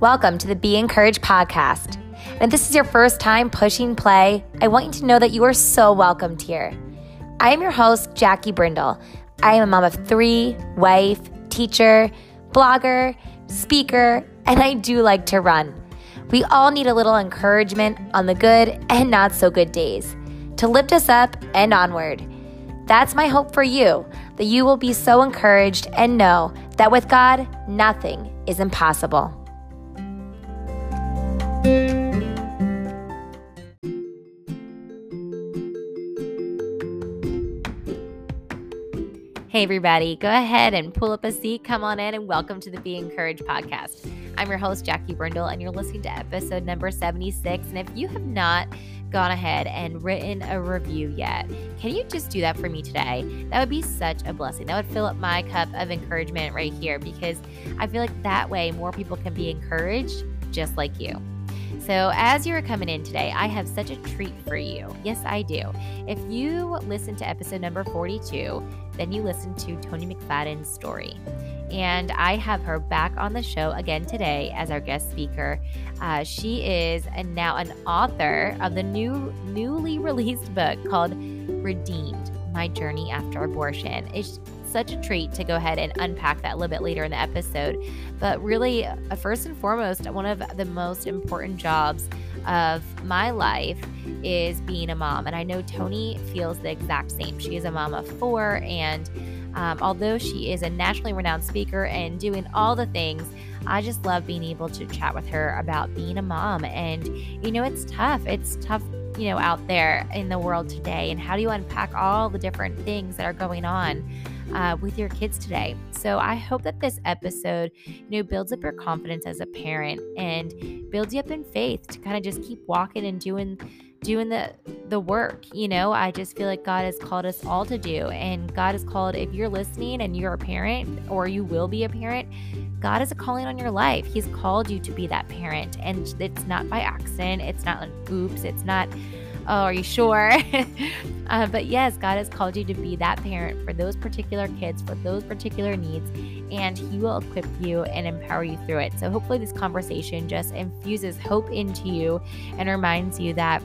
Welcome to the Be Encouraged podcast. And if this is your first time pushing play, I want you to know that you are so welcomed here. I am your host, Jackie Brindle. I am a mom of three, wife, teacher, blogger, speaker, and I do like to run. We all need a little encouragement on the good and not so good days to lift us up and onward. That's my hope for you, that you will be so encouraged and know that with God, nothing is impossible. Hey, everybody, go ahead and pull up a seat, come on in, and welcome to the Be Encouraged podcast. I'm your host, Jackie Brindle, and you're listening to episode number 76. And if you have not gone ahead and written a review yet, can you just do that for me today? That would be such a blessing. That would fill up my cup of encouragement right here because I feel like that way more people can be encouraged just like you. So, as you're coming in today, I have such a treat for you. Yes, I do. If you listen to episode number 42, then you listen to Toni McFadden's story. And I have her back on the show again today as our guest speaker. Uh, she is now an author of the new, newly released book called Redeemed My Journey After Abortion. It's such a treat to go ahead and unpack that a little bit later in the episode. But really, uh, first and foremost, one of the most important jobs of my life is being a mom. And I know Toni feels the exact same. She is a mom of four, and um, although she is a nationally renowned speaker and doing all the things, I just love being able to chat with her about being a mom. And, you know, it's tough. It's tough you know out there in the world today and how do you unpack all the different things that are going on uh, with your kids today. So I hope that this episode, you know, builds up your confidence as a parent and builds you up in faith to kind of just keep walking and doing doing the the work you know i just feel like god has called us all to do and god has called if you're listening and you're a parent or you will be a parent god is a calling on your life he's called you to be that parent and it's not by accident it's not like oops it's not oh, are you sure? uh, but yes, God has called you to be that parent for those particular kids, for those particular needs, and He will equip you and empower you through it. So hopefully, this conversation just infuses hope into you and reminds you that,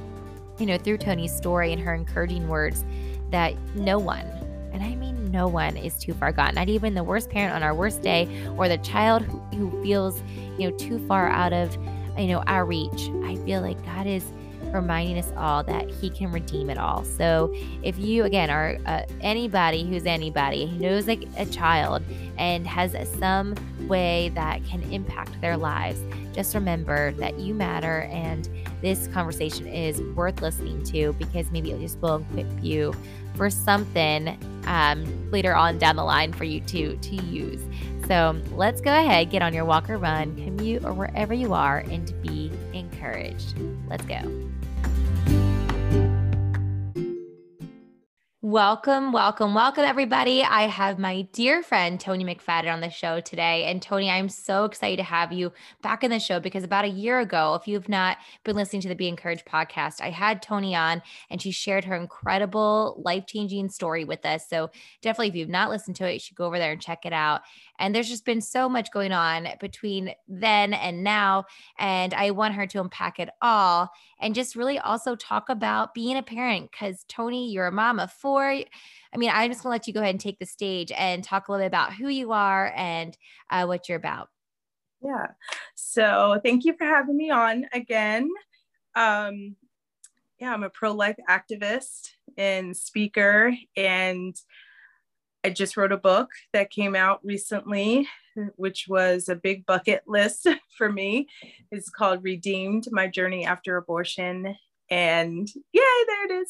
you know, through Toni's story and her encouraging words, that no one, and I mean no one, is too far gone. Not even the worst parent on our worst day or the child who, who feels, you know, too far out of, you know, our reach. I feel like God is reminding us all that He can redeem it all. So, if you, again, are uh, anybody who's anybody who knows like a child and has some way that can impact their lives, just remember that you matter and this conversation is worth listening to because maybe it just will equip you for something um, later on down the line for you to to use. So let's go ahead, get on your walk or run, commute, or wherever you are, and be encouraged. Let's go. Welcome, welcome, welcome, everybody. I have my dear friend Toni McFadden on the show today. And Toni, I'm so excited to have you back in the show because about a year ago, if you've not been listening to the Be Encouraged podcast, I had Toni on and she shared her incredible life changing story with us. So definitely, if you've not listened to it, you should go over there and check it out. And there's just been so much going on between then and now. And I want her to unpack it all and just really also talk about being a parent because Toni, you're a mom of four. I mean, I'm just going to let you go ahead and take the stage and talk a little bit about who you are and uh, what you're about. Yeah. So thank you for having me on again. Um, yeah, I'm a pro life activist and speaker, and I just wrote a book that came out recently, which was a big bucket list for me. It's called Redeemed My Journey After Abortion. And yay, there it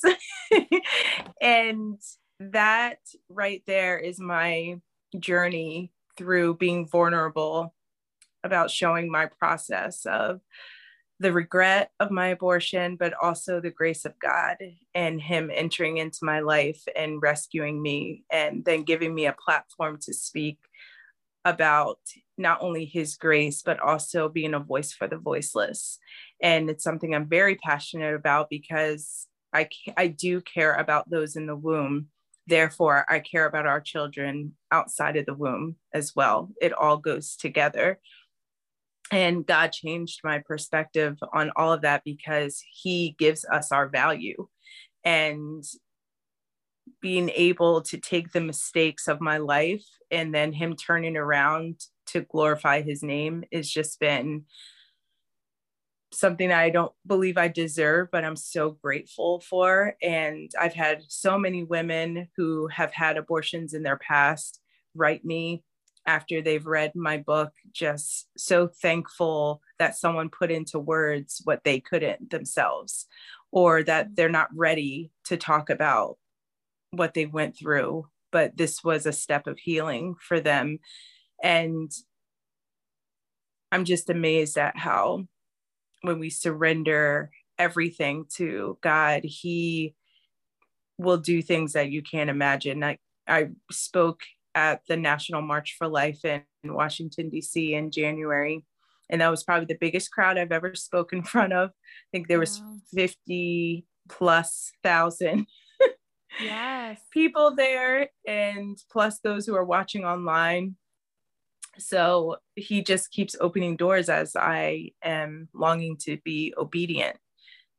is. and that right there is my journey through being vulnerable about showing my process of the regret of my abortion, but also the grace of God and Him entering into my life and rescuing me, and then giving me a platform to speak about not only His grace, but also being a voice for the voiceless. And it's something I'm very passionate about because I, I do care about those in the womb. Therefore, I care about our children outside of the womb as well. It all goes together. And God changed my perspective on all of that because He gives us our value. And being able to take the mistakes of my life and then Him turning around to glorify His name has just been something I don't believe I deserve, but I'm so grateful for. And I've had so many women who have had abortions in their past write me after they've read my book, just so thankful that someone put into words what they couldn't themselves, or that mm-hmm. they're not ready to talk about what they went through. But this was a step of healing for them. And I'm just amazed at how, when we surrender everything to God, He will do things that you can't imagine. I, I spoke at the National March for Life in, Washington, D.C. in January. And that was probably the biggest crowd I've ever spoken in front of. I think there was wow. 50 plus thousand yes. people there, and plus those who are watching online. So he just keeps opening doors as I am longing to be obedient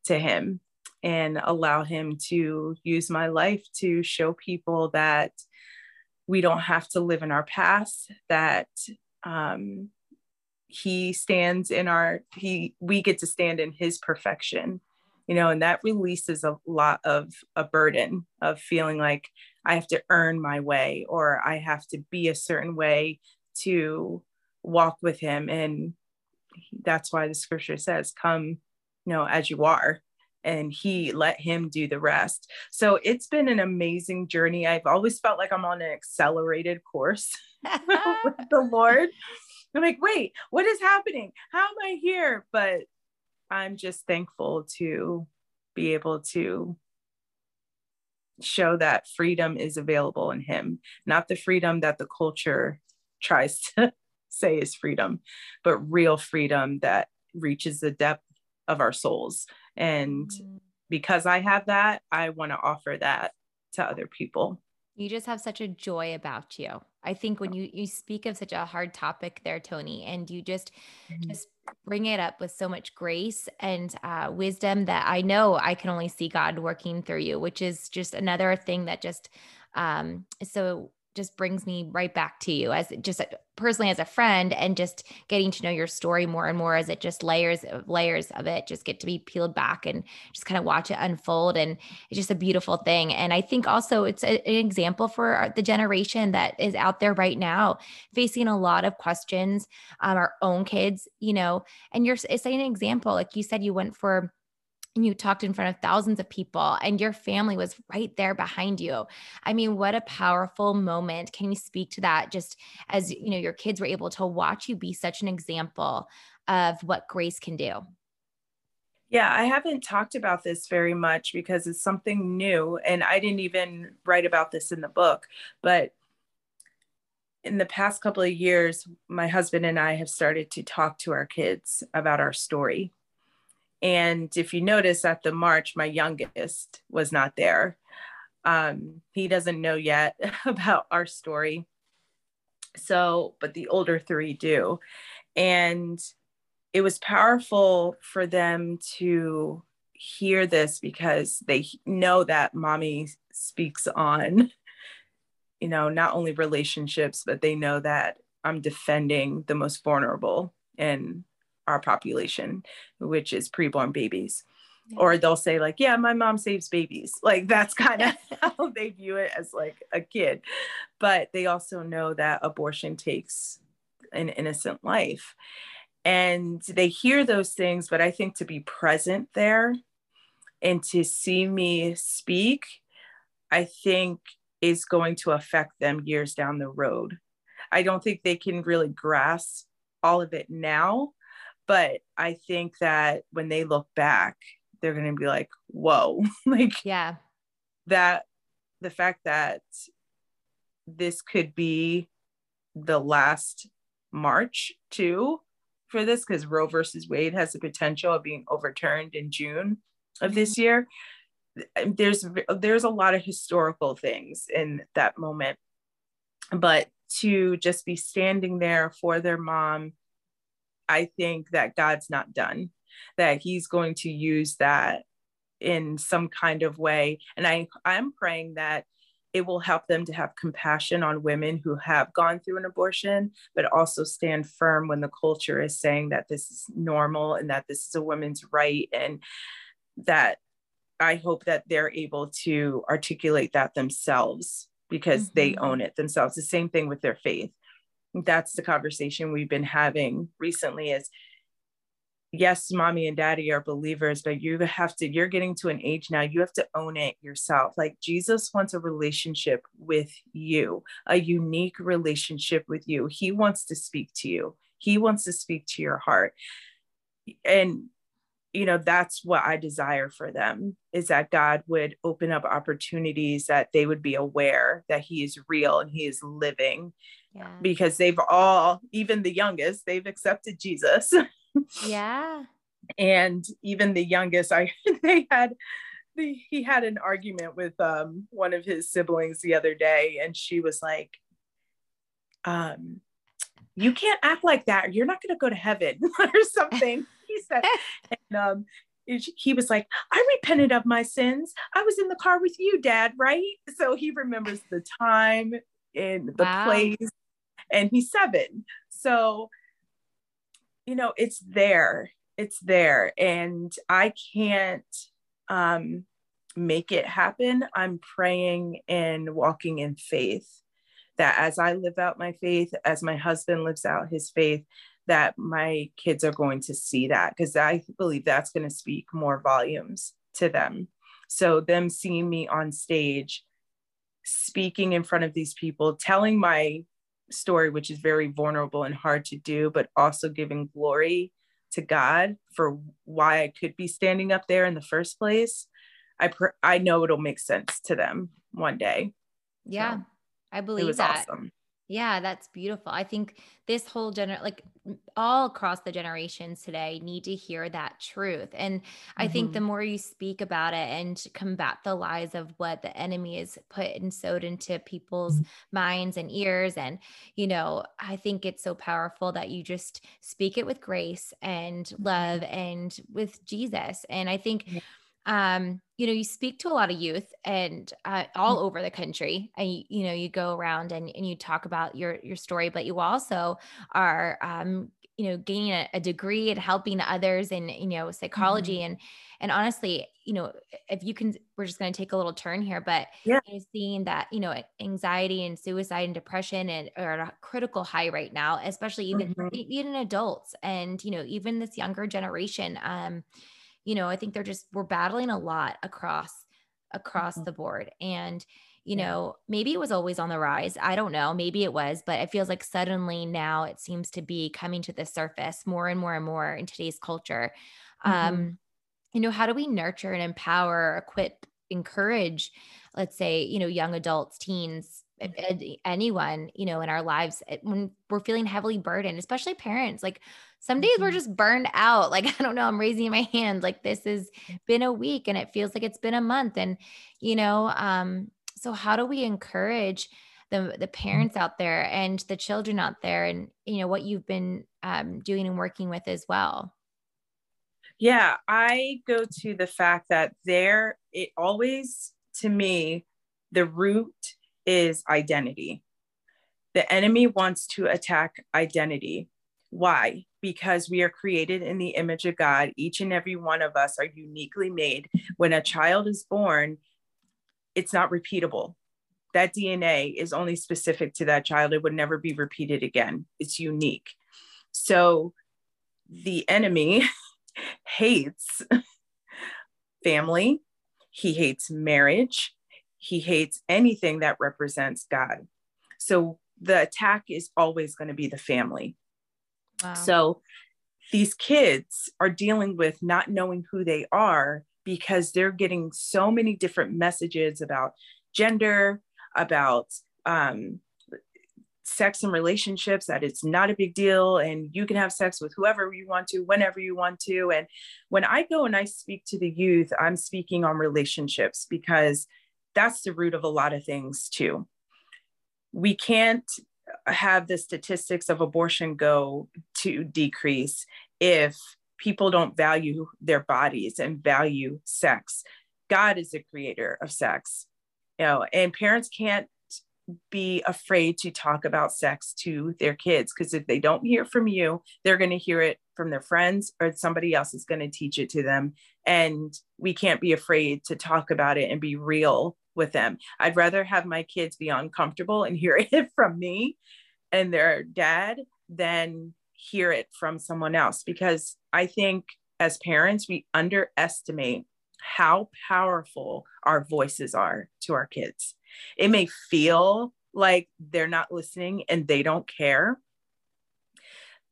to him and allow him to use my life to show people that we don't have to live in our past that um, he stands in our he we get to stand in his perfection you know and that releases a lot of a burden of feeling like i have to earn my way or i have to be a certain way to walk with him. And that's why the scripture says come you know as you are and he let him do the rest. So it's been an amazing journey. I've always felt like I'm on an accelerated course with the Lord. I'm like, wait, what is happening? How am I here? But I'm just thankful to be able to show that freedom is available in him, not the freedom that the culture tries to say is freedom, but real freedom that reaches the depth of our souls and mm. because I have that, I want to offer that to other people. You just have such a joy about you. I think when you you speak of such a hard topic there, Toni, and you just mm-hmm. just bring it up with so much grace and uh, wisdom that I know I can only see God working through you, which is just another thing that just um, is so just brings me right back to you as just personally as a friend and just getting to know your story more and more as it just layers of layers of it just get to be peeled back and just kind of watch it unfold. And it's just a beautiful thing. And i think also it's a, an example for the generation that is out there right now facing a lot of questions um, our own kids you know and you're it's an example like you said you went for and you talked in front of thousands of people and your family was right there behind you. I mean what a powerful moment. Can you speak to that just as you know your kids were able to watch you be such an example of what grace can do? Yeah i haven't talked about this very much because it's something new and i didn't even write about this in the book but in the past couple of years my husband and i have started to talk to our kids about our story and if you notice at the march, my youngest was not there. Um, he doesn't know yet about our story. So, but the older three do. And it was powerful for them to hear this because they know that mommy speaks on, you know, not only relationships, but they know that I'm defending the most vulnerable and our population, which is preborn babies. Yeah. Or they'll say, like, yeah, my mom saves babies. Like, that's kind of how they view it as like a kid. But they also know that abortion takes an innocent life. And they hear those things, but I think to be present there and to see me speak, I think is going to affect them years down the road. I don't think they can really grasp all of it now, but I think that when they look back, they're going to be like, whoa, like, yeah, that the fact that this could be the last March too for this, because Roe versus Wade has the potential of being overturned in June of this mm-hmm. year. There's there's a lot of historical things in that moment, but to just be standing there for their mom I think that God's not done, that He's going to use that in some kind of way. And I, I'm praying that it will help them to have compassion on women who have gone through an abortion, but also stand firm when the culture is saying that this is normal and that this is a woman's right. And that I hope that they're able to articulate that themselves because mm-hmm. they own it themselves. The same thing with their faith. That's the conversation we've been having recently is yes, mommy and daddy are believers, but you have to, you're getting to an age now, you have to own it yourself. Like Jesus wants a relationship with you, a unique relationship with you. He wants to speak to you, He wants to speak to your heart. And you know that's what i desire for them is that god would open up opportunities that they would be aware that he is real and he is living yeah. because they've all even the youngest they've accepted jesus yeah. and even the youngest, I they had the, he had an argument with um, one of his siblings the other day, and she was like, um, "You can't act like that. You're not going to go to heaven or something." Said, and um, he was like, "I repented of my sins. I was in the car with you, Dad, right?" So he remembers the time and the wow. place, and he's seven. So you know it's there it's there and i can't um make it happen i'm praying and walking in faith that as i live out my faith as my husband lives out his faith that my kids are going to see that because i believe that's going to speak more volumes to them so them seeing me on stage speaking in front of these people telling my story, which is very vulnerable and hard to do, but also giving glory to God for why I could be standing up there in the first place. I pr- I know it'll make sense to them one day. Yeah, so, I believe that. Awesome. Yeah, that's beautiful. I think this whole gener like all across the generations today need to hear that truth. And I mm-hmm. think the mm-hmm. more you speak about it and combat the lies of what the enemy is put and sowed into people's mm-hmm. minds and ears and you know, I think it's so powerful that you just speak it with grace and mm-hmm. love and with Jesus. And I think yeah um, you know, you speak to a lot of youth and uh, all mm. over the country, and you, you, know, you go around and, and you talk about your your story, but you also are, um, you know, gaining a, a degree and helping others in you know psychology mm-hmm. and and honestly, you know, if you can, we're just going to take a little turn here, but yeah, you know, seeing that you know anxiety and suicide and depression and are at a critical high right now, especially even mm-hmm. even adults and you know even this younger generation. Um, you know i think they're just we're battling a lot across across mm-hmm. the board and you yeah. know maybe it was always on the rise i don't know maybe it was but it feels like suddenly now it seems to be coming to the surface more and more and more in today's culture mm-hmm. um you know how do we nurture and empower equip encourage let's say you know young adults teens anyone you know in our lives eh, when we're feeling heavily burdened especially parents like some days we're mm-hmm. just burned out. Like, I don't know, I'm raising my hand. Like, this has been a week and it feels like it's been a month. And, you know, um, so how do we encourage the, the mm-hmm. parents out there and the children out there and, you know, what you've been um, doing and working with as well? Yeah, I go to the fact that there, it always, to me, the root is identity. The enemy wants to attack identity. Why? Because we are created in the image of God. Each and every one of us are uniquely made. When a child is born, it's not repeatable. That DNA is only specific to that child. It would never be repeated again. It's unique. So the enemy hates family, he hates marriage, he hates anything that represents God. So the attack is always going to be the family so these kids are dealing with not knowing who they are because they're getting so many different messages about gender, about um, sex and relationships, that it's not a big deal and you can have sex with whoever you want to, whenever you want to. And when I go and I speak to the youth, I'm speaking on relationships because that's the root of a lot of things too. We can't have the statistics of abortion go to decrease if people don't value their bodies and value sex. God is the creator of sex, you know, and parents can't be afraid to talk about sex to their kids because if they don't hear from you, they're going to hear it from their friends or somebody else is going to teach it to them. And we can't be afraid to talk about it and be real with them. I'd rather have my kids be uncomfortable and hear it from me and their dad than hear it from someone else because I think as parents, we underestimate how powerful our voices are to our kids. It may feel like they're not listening and they don't care.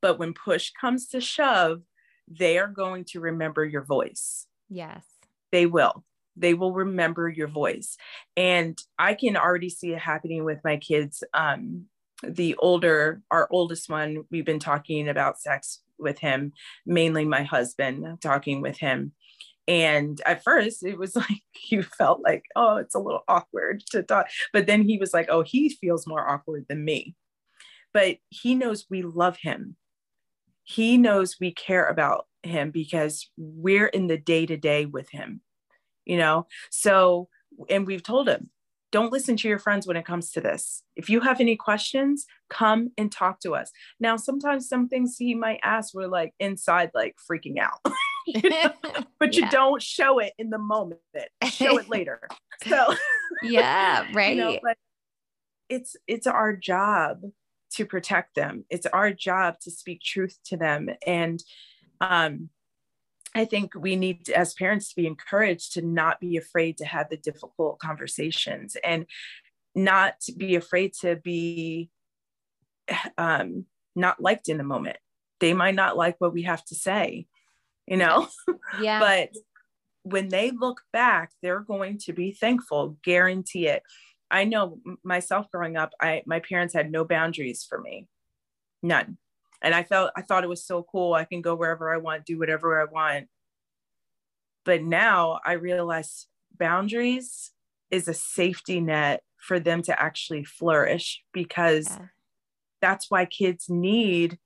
But when push comes to shove, they are going to remember your voice. Yes. They will. They will remember your voice. And I can already see it happening with my kids. Um, the older, our oldest one, we've been talking about sex with him, mainly my husband talking with him. And at first, it was like you felt like, oh, it's a little awkward to talk. But then he was like, oh, he feels more awkward than me. But he knows we love him. He knows we care about him because we're in the day to day with him, you know? So, and we've told him, don't listen to your friends when it comes to this. If you have any questions, come and talk to us. Now, sometimes some things he might ask, we're like inside, like freaking out. you know? but yeah. you don't show it in the moment show it later so yeah right you know, but it's it's our job to protect them it's our job to speak truth to them and um I think we need to, as parents to be encouraged to not be afraid to have the difficult conversations and not be afraid to be um, not liked in the moment. They might not like what we have to say, you know? Yeah. But when they look back they're going to be thankful guarantee it. I know myself growing up i my parents had no boundaries for me. None and i felt i thought it was so cool. I can go wherever i want do whatever i want. But now i realize boundaries is a safety net for them to actually flourish because yeah. that's why kids need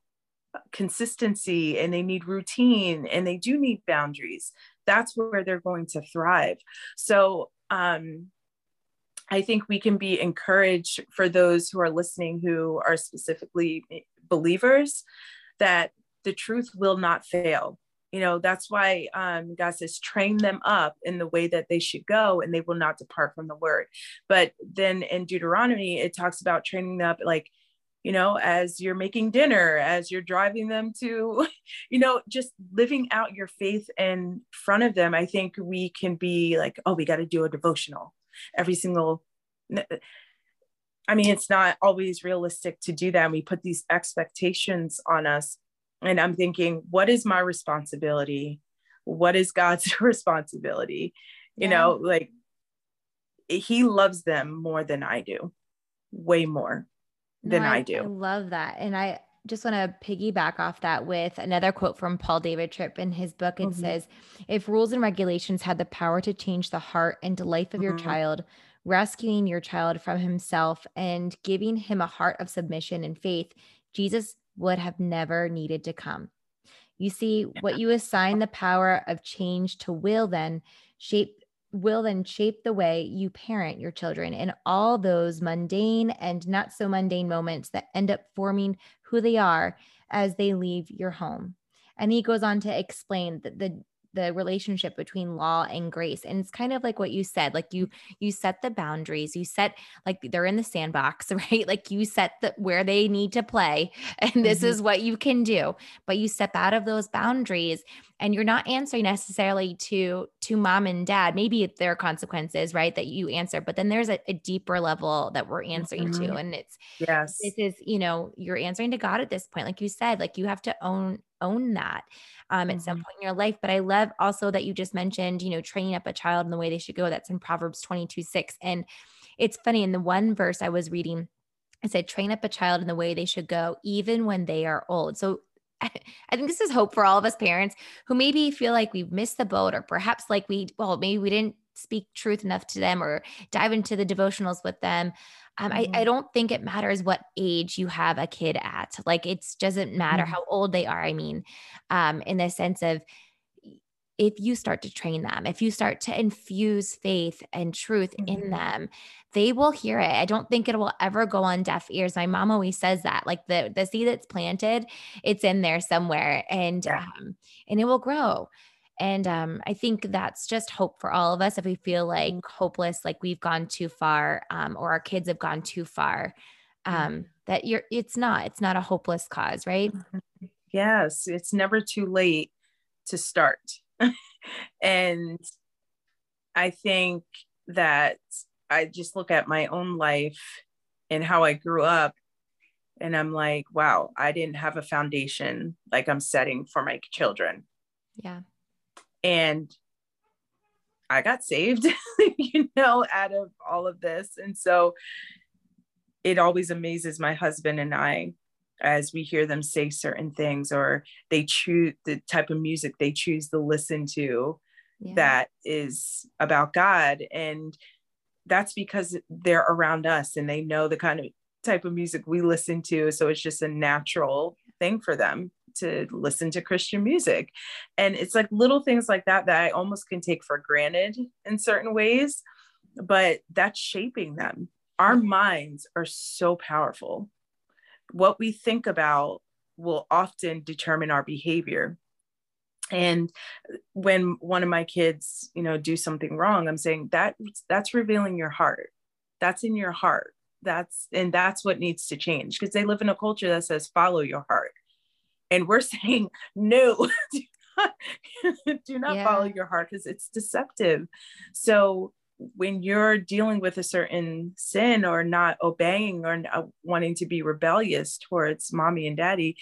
consistency and they need routine and they do need boundaries. That's where they're going to thrive. So um, i think we can be encouraged for those who are listening who are specifically believers that the truth will not fail you know that's why um, god says train them up in the way that they should go and they will not depart from the word but then in deuteronomy it talks about training them up like you know, as you're making dinner, as you're driving them to, you know, just living out your faith in front of them. I think we can be like, oh, we got to do a devotional every single. I mean, it's not always realistic to do that. And we put these expectations on us. And I'm thinking, what is my responsibility? What is God's responsibility? You yeah. know, like he loves them more than I do, way more than no, I, I, do. I love that. And I just want to piggyback off that with another quote from Paul David Tripp in his book. It mm-hmm. says, If rules and regulations had the power to change the heart and life of mm-hmm. your child, rescuing your child from himself and giving him a heart of submission and faith, Jesus would have never needed to come. You see, what you assign the power of change to will then shape will then shape the way you parent your children in all those mundane and not so mundane moments that end up forming who they are as they leave your home. And he goes on to explain that the the relationship between law and grace and it's kind of like what you said like you you set the boundaries you set like they're in the sandbox right like you set the where they need to play and this mm-hmm. is what you can do but you step out of those boundaries and you're not answering necessarily to to mom and dad maybe there are consequences right that you answer but then there's a, a deeper level that we're answering mm-hmm. to and it's yes this is you know you're answering to god at this point like you said like you have to own own that um, at mm-hmm. some point in your life. But I love also that you just mentioned, you know, training up a child in the way they should go. That's in Proverbs 22 6. And it's funny, in the one verse I was reading, it said, train up a child in the way they should go, even when they are old. So I think this is hope for all of us parents who maybe feel like we've missed the boat, or perhaps like we, well, maybe we didn't speak truth enough to them or dive into the devotionals with them. Um, mm-hmm. I, I don't think it matters what age you have a kid at. Like it doesn't matter mm-hmm. how old they are. I mean, um, in the sense of if you start to train them, if you start to infuse faith and truth mm-hmm. in them, they will hear it. I don't think it will ever go on deaf ears. My mom always says that, like the the seed that's planted, it's in there somewhere, and yeah. um, and it will grow. And um, I think that's just hope for all of us. If we feel like mm-hmm. hopeless, like we've gone too far, um, or our kids have gone too far, mm-hmm. um, that you're, it's not, it's not a hopeless cause, right? Mm-hmm. Yes, it's never too late to start. and I think that I just look at my own life and how I grew up and I'm like, wow, I didn't have a foundation like I'm setting for my children. Yeah. And I got saved, you know, out of all of this. And so it always amazes my husband and I as we hear them say certain things or they choose the type of music they choose to listen to yeah. that is about God. And that's because they're around us and they know the kind of type of music we listen to. So it's just a natural thing for them to listen to Christian music. And it's like little things like that that I almost can take for granted in certain ways, but that's shaping them. Our minds are so powerful. What we think about will often determine our behavior. And when one of my kids, you know, do something wrong, I'm saying that that's revealing your heart. That's in your heart. That's and that's what needs to change because they live in a culture that says follow your heart and we're saying no do not, do not yeah. follow your heart because it's deceptive so when you're dealing with a certain sin or not obeying or not uh, wanting to be rebellious towards mommy and daddy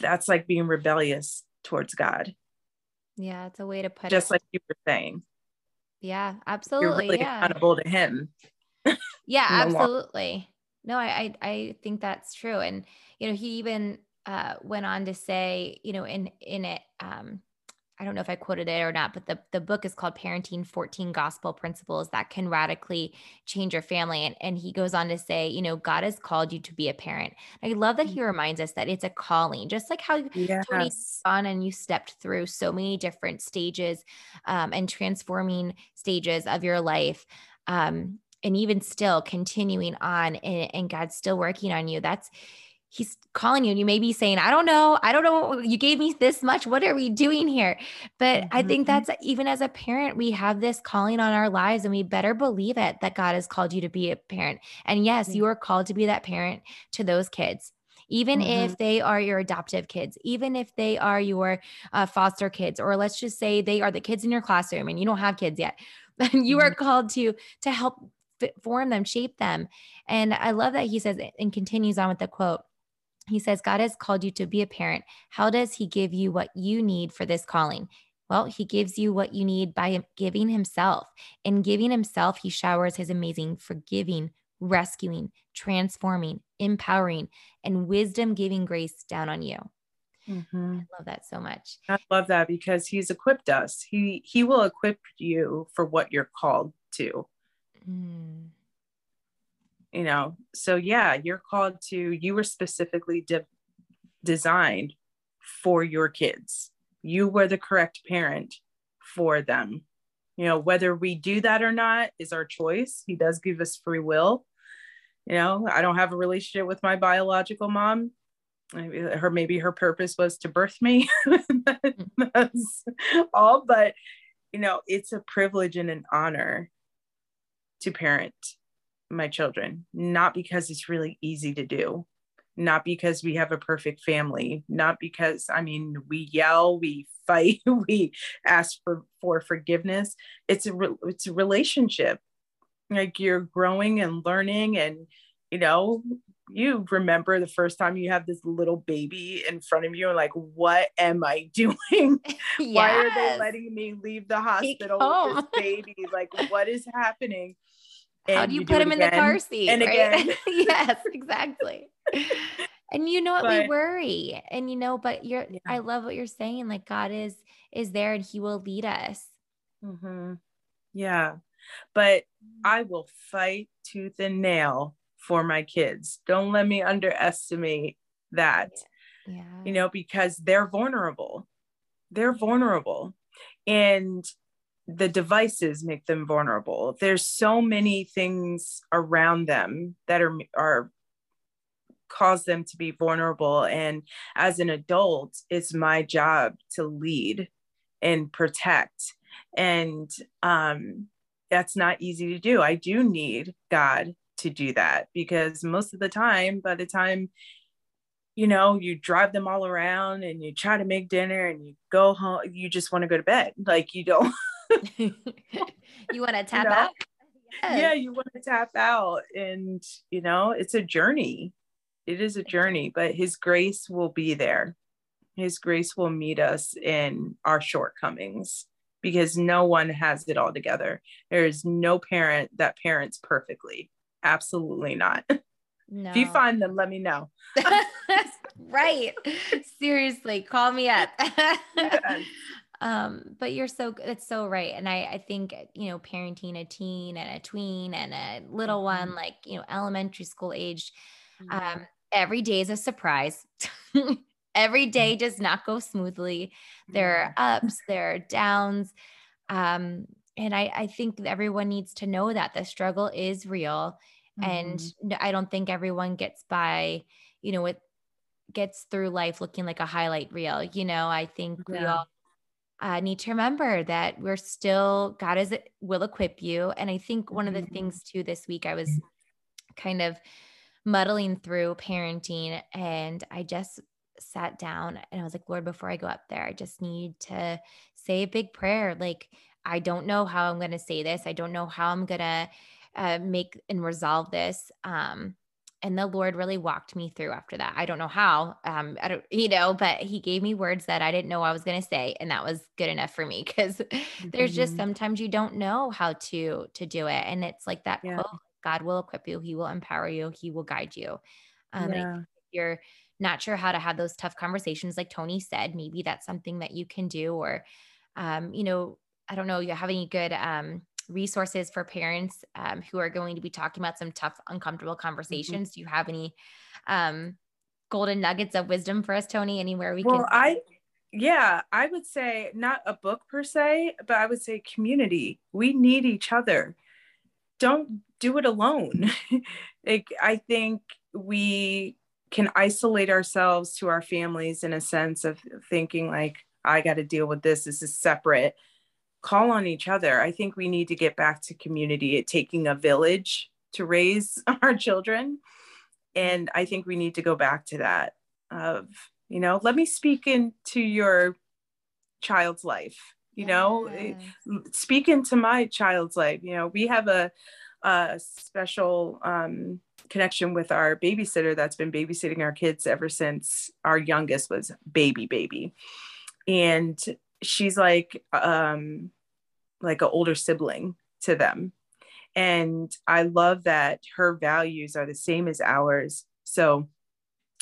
that's like being rebellious towards god yeah it's a way to put just it. like you were saying yeah absolutely you're really yeah. accountable to him yeah absolutely no I, I i think that's true and you know he even uh, went on to say, you know, in in it, um, I don't know if I quoted it or not, but the the book is called Parenting 14 Gospel Principles that can radically change your family. And and he goes on to say, you know, God has called you to be a parent. I love that he mm-hmm. reminds us that it's a calling, just like how yes. Toni on and you stepped through so many different stages um, and transforming stages of your life. Um, and even still continuing on and, and God's still working on you. That's he's calling you and you may be saying i don't know i don't know you gave me this much what are we doing here but mm-hmm. i think mm-hmm. that's even as a parent we have this calling on our lives and we better believe it that god has called you to be a parent and yes mm-hmm. you are called to be that parent to those kids even mm-hmm. if they are your adoptive kids, even if they are your uh, foster kids, or let's just say they are the kids in your classroom and you don't have kids yet, you are mm-hmm. called to to help form them, shape them. And I love that he says and continues on with the quote he says, God has called you to be a parent. How does He give you what you need for this calling? Well, He gives you what you need by giving Himself. In giving Himself, He showers His amazing, forgiving, rescuing, transforming, empowering, and wisdom giving grace down on you. Mm-hmm. I love that so much. I love that because He's equipped us. He He will equip you for what you're called to. Mm you know so yeah you're called to you were specifically de- designed for your kids. You were the correct parent for them. You know whether we do that or not is our choice. He does give us free will. You know i don't have a relationship with my biological mom. Her maybe her purpose was to birth me. That's all but you know it's a privilege and an honor to parent my children, not because it's really easy to do, not because we have a perfect family, not because, I mean, we yell, we fight, we ask for, for forgiveness. It's a, re- it's a relationship. Like you're growing and learning and, you know, you remember the first time you have this little baby in front of you and like what am i doing yes. why are they letting me leave the hospital with this baby like what is happening how do you, you put him in the car seat? And right? again. yes, exactly. and you know what but, we worry and you know but you're yeah. i love what you're saying like god is is there and he will lead us mm-hmm. yeah but i will fight tooth and nail for my kids. Don't let me underestimate that. Yeah. You know, because they're vulnerable. They're vulnerable. And the devices make them vulnerable. There's so many things around them that are are cause them to be vulnerable and as an adult it's my job to lead and protect and um that's not easy to do. I do need God to do that because most of the time by the time you know you drive them all around and you try to make dinner and you go home you just want to go to bed like you don't you want to tap know? out? yeah you want to tap out and you know it's a journey it is a journey but his grace will be there his grace will meet us in our shortcomings because no one has it all together there is no parent that parents perfectly absolutely not No. if you find them let me know right. Seriously, call me up. Yes. Um, but you're so it's so right. And I I think, you know, parenting a teen and a tween and a little one, Mhm. like, you know, elementary school aged, Yeah. um, every day is a surprise. every day does not go smoothly. There are ups, there are downs. Um, and I, I think everyone needs to know that the struggle is real and Mhm. n- I don't think everyone gets by, you know, it gets through life looking like a highlight reel. You know, I think we all uh, need to remember that we're still God is will equip you. And I think one of the Mhm. things too this week I was kind of muddling through parenting and I just sat down and I was like, Lord, before I go up there, I just need to say a big prayer. Like, I don't know how I'm going to say this. I don't know how I'm going to uh, make and resolve this. Um, and the Lord really walked me through after that. I don't know how, um, I don't, you know, but He gave me words that I didn't know I was going to say, and that was good enough for me because there's just Mhm. sometimes you don't know how to to do it, and it's like that Yeah. quote: "God will equip you, He will empower you, He will guide you." Um, yeah you're not sure how to have those tough conversations, like Toni said, maybe that's something that you can do, or, um, you know, I don't know, you have any good um, resources for parents um, who are going to be talking about some tough, uncomfortable conversations? Do you have any um, golden nuggets of wisdom for us, Toni? Anywhere we well can? i yeah i would say not a book per se but i would say community we need each other don't do it alone like i think we can isolate ourselves to our families in a sense of thinking like i got to deal with this this is separate call on each other. I think we need to get back to community it taking a village to raise our children. And i think we need to go back to that of you know let me speak into your child's life you know speak into my child's life. You know we have a, a special um, connection with our babysitter that's been babysitting our kids ever since our youngest was baby baby. And she's like um like an older sibling to them. And i love that her values are the same as ours. So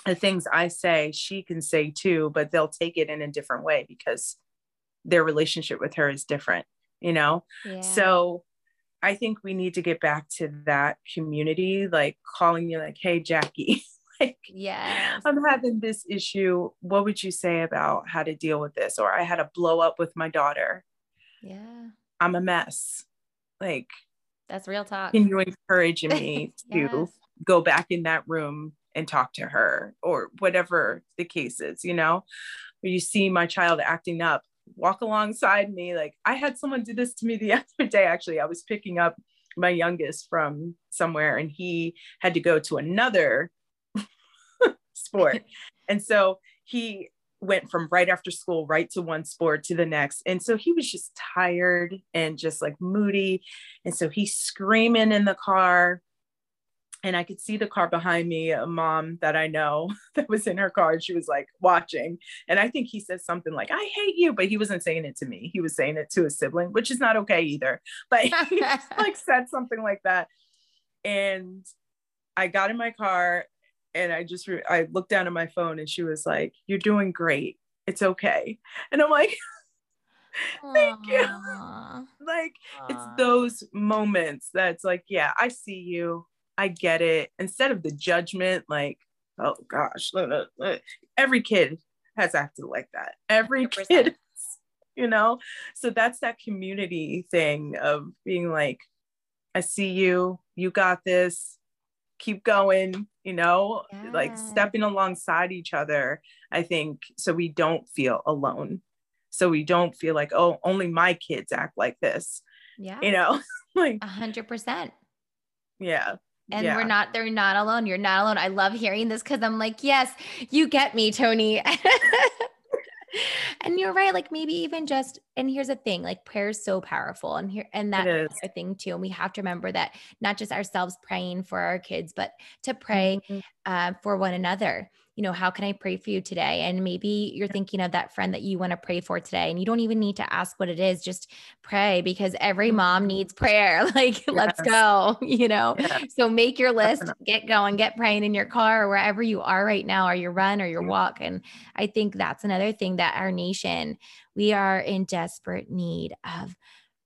the things i say she can say too but they'll take it in a different way because their relationship with her is different you know? Yeah. so i think we need to get back to that community like calling you like hey jackie like yeah, i'm having this issue. What would you say about how to deal with this? Or i had a blow up with my daughter. Yeah. I'm a mess. Like That's real talk. can you encourage me to go back in that room and talk to her or whatever the case is you know? Or you see my child acting up walk alongside me. Like i had someone do this to me the other day actually. I was picking up my youngest from somewhere and he had to go to another sport. And so he went from right after school right to one sport to the next and so he was just tired and just like moody and so he's screaming in the car and I could see the car behind me, a mom that I know that was in her car. And she was like watching. And I think he said something like, I hate you, but he wasn't saying it to me. He was saying it to a sibling, which is not okay either. But he like said something like that. And I got in my car and I just, re- I looked down at my phone and she was like, You're doing great. It's okay. And I'm like, Thank you. Like, it's those moments that's like, yeah, I see you. I get it. Instead of the judgment, like, oh gosh, every kid has acted like that. Every 100%. kid, you know? So that's that community thing of being like, I see you, you got this, keep going, you know, yeah. like stepping alongside each other, I think, so we don't feel alone. So we don't feel like, oh, only my kids act like this. Yeah. You know, like a hundred percent. Yeah. And yeah. we're not, they're not alone. You're not alone. I love hearing this because I'm like, yes, you get me, Toni. and you're right. Like maybe even just, and here's the thing, like prayer is so powerful. And here, and that's a thing too. And we have to remember that not just ourselves praying for our kids, but to pray mm-hmm. uh, for one another you know, how can I pray for you today? And maybe you're thinking of that friend that you want to pray for today, and you don't even need to ask what it is, just pray because every mom mm-hmm. needs prayer. Like, yes. let's go, you know? Yes. So make your list, Definitely. get going, get praying in your car or wherever you are right now, or your run or your walk. And I think that's another thing that our nation, we are in desperate need of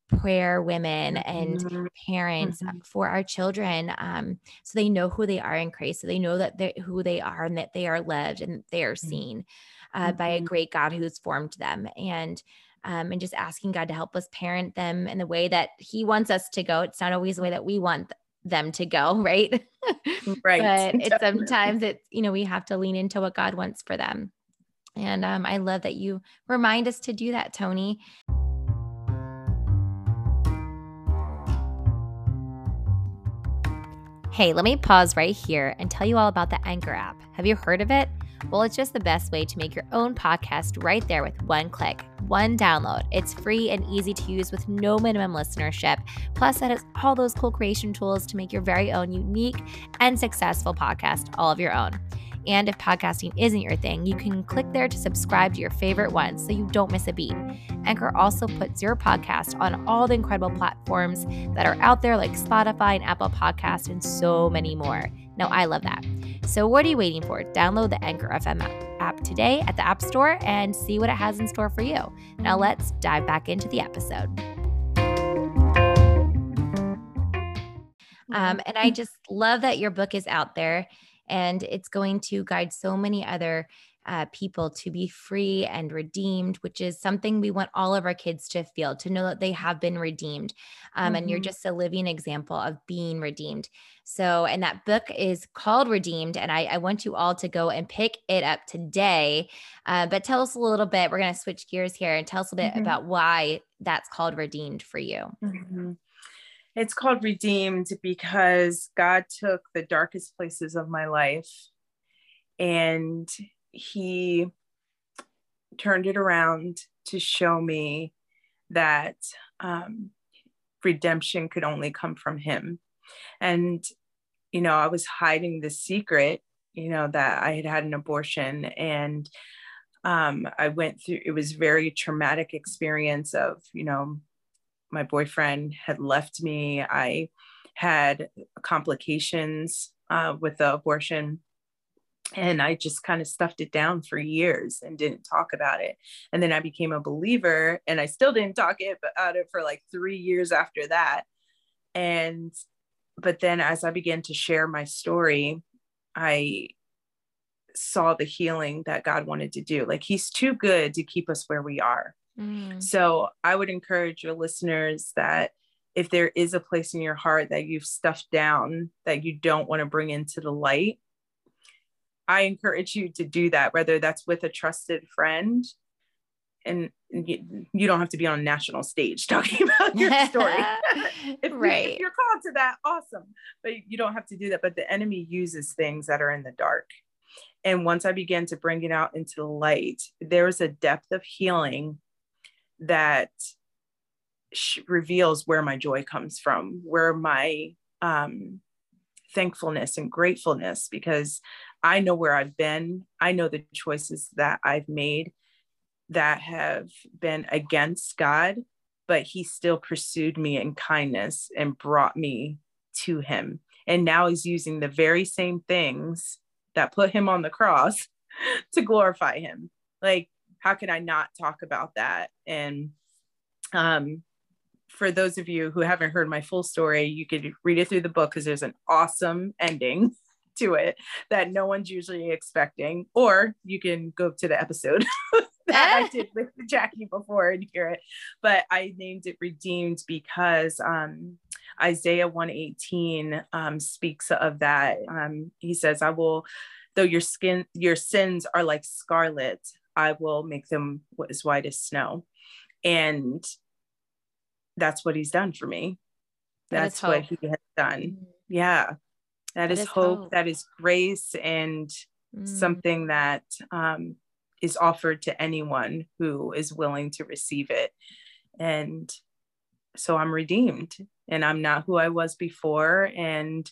prayer women and mm-hmm. parents mm-hmm. for our children um, so they know who they are in christ so they know that they're who they are and that they are loved and they are mm-hmm. seen uh, mm-hmm. by a mm-hmm. great god who's formed them and um, and just asking god to help us parent them in the way that he wants us to go it's not always the way that we want them to go right right but it's sometimes it's you know we have to lean into what god wants for them and um, i love that you remind us to do that toni Hey, let me pause right here and tell you all about the Anchor app. Have you heard of it? Well, it's just the best way to make your own podcast right there with one click, one download. It's free and easy to use with no minimum listenership. Plus, it has all those cool creation tools to make your very own unique and successful podcast all of your own. And if podcasting isn't your thing, you can click there to subscribe to your favorite ones so you don't miss a beat. Anchor also puts your podcast on all the incredible platforms that are out there, like Spotify and Apple Podcast, and so many more. Now, I love that. So, what are you waiting for? Download the Anchor FM app today at the App Store and see what it has in store for you. Now, let's dive back into the episode. Um, and I just love that your book is out there and it's going to guide so many other uh, people to be free and redeemed, which is something we want all of our kids to feel, to know that they have been redeemed. Um, mm-hmm. And you're mm-hmm. just a living example of being redeemed. So, and that book is called Redeemed. And I, I want you all to go and pick it up today. Uh, but tell us a little bit, we're going to switch gears here and tell us a bit mm-hmm. about why that's called Redeemed for you. Mm-hmm. It's called Redeemed because God took the darkest places of my life and He turned it around to show me that um, redemption could only come from Him. And, you know, I was hiding the secret, you know, that I had had an abortion and um, I went through, it was very traumatic experience of, you know, my boyfriend had left me. I had complications uh, with the abortion. And I just kind of stuffed it down for years and didn't talk about it. And then I became a believer and I still didn't talk it about it for like three years after that. And, but then as I began to share my story, I saw the healing that God wanted to do. Like He's too good to keep us where we are. Mm. So I would encourage your listeners that if there is a place in your heart that you've stuffed down that you don't want to bring into the light, I encourage you to do that, whether that's with a trusted friend. And you, you don't have to be on a national stage talking about your story. if, right. if you're called to that, awesome. But you don't have to do that. But the enemy uses things that are in the dark. And once I began to bring it out into the light, there was a depth of healing that reveals where my joy comes from, where my um, thankfulness and gratefulness, because I know where I've been. I know the choices that I've made that have been against God, but He still pursued me in kindness and brought me to Him. And now He's using the very same things that put Him on the cross to glorify Him. Like how can I not talk about that? And um, for those of you who haven't heard my full story, you could read it through the book because there's an awesome ending to it that no one's usually expecting. Or you can go to the episode that I did with Jackie before and hear it. But I named it Redeemed because um, Isaiah 118 um, speaks of that. Um, he says, I will, though your skin, your sins are like scarlet, I will make them as white as snow. And that's what he's done for me. That's what he has done. Mm. Yeah. that, that is, is hope, hope, That is grace and mm. something that um, is offered to anyone who is willing to receive it. And so I'm redeemed and I'm not who I was before. And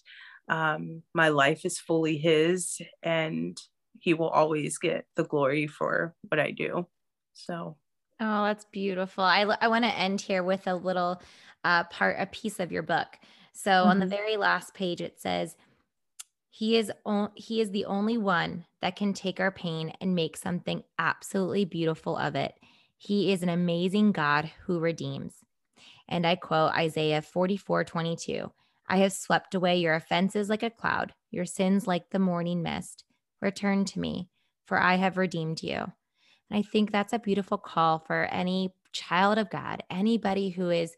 um, my life is fully His, and He will always get the glory for what I do. So, oh, that's beautiful. I, I want to end here with a little uh, part, a piece of your book. So, mm-hmm. on the mm-hmm. very last page, it says, he is o- he is the only one that can take our pain and make something absolutely beautiful of it. He is an amazing God who redeems. And I quote Isaiah 44 22. I have swept away your offenses like a cloud, your sins like the morning mist. Return to me, for I have redeemed you. And I think that's a beautiful call for any child of God, anybody who is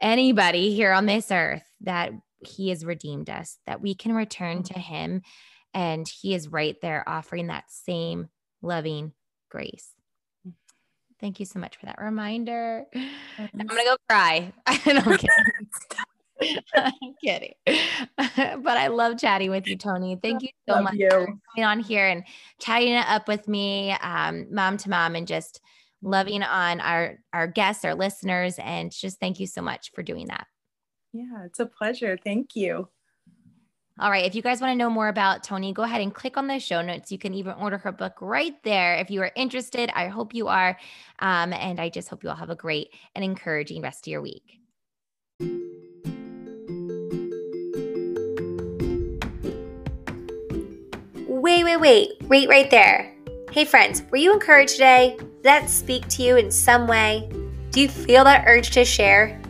anybody here on this earth, that he has redeemed us, that we can return to him and he is right there offering that same loving grace. Thank you so much for that reminder. I'm gonna go cry. no, I'm kidding. I'm kidding. but I love chatting with you, Toni. Thank you so love much you. for coming on here and chatting it up with me, um, mom to mom, and just loving on our our guests, our listeners, and just thank you so much for doing that. Yeah, it's a pleasure. Thank you. All right. If you guys want to know more about Toni, go ahead and click on the show notes. You can even order her book right there if you are interested. I hope you are. Um, and I just hope you all have a great and encouraging rest of your week. Wait, wait, wait. Wait right there. Hey, friends, were you encouraged today? Did that speak to you in some way? Do you feel that urge to share?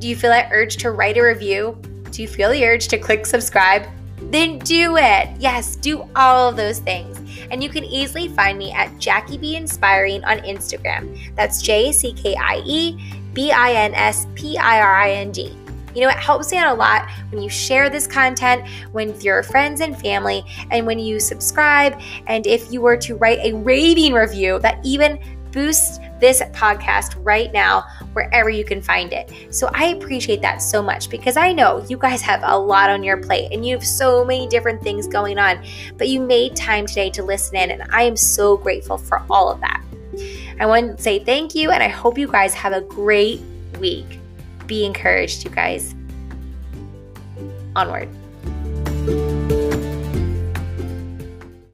Do you feel that urge to write a review? Do you feel the urge to click subscribe? Then do it. Yes, do all of those things. And you can easily find me at Jackie B Inspiring on Instagram. That's J C K I E B I N S P I R I N D. You know, it helps me out a lot when you share this content with your friends and family, and when you subscribe. And if you were to write a raving review, that even boosts this podcast right now wherever you can find it. So I appreciate that so much because I know you guys have a lot on your plate and you have so many different things going on, but you made time today to listen in, and I am so grateful for all of that. I want to say thank you, and I hope you guys have a great week be encouraged, you guys. Onward.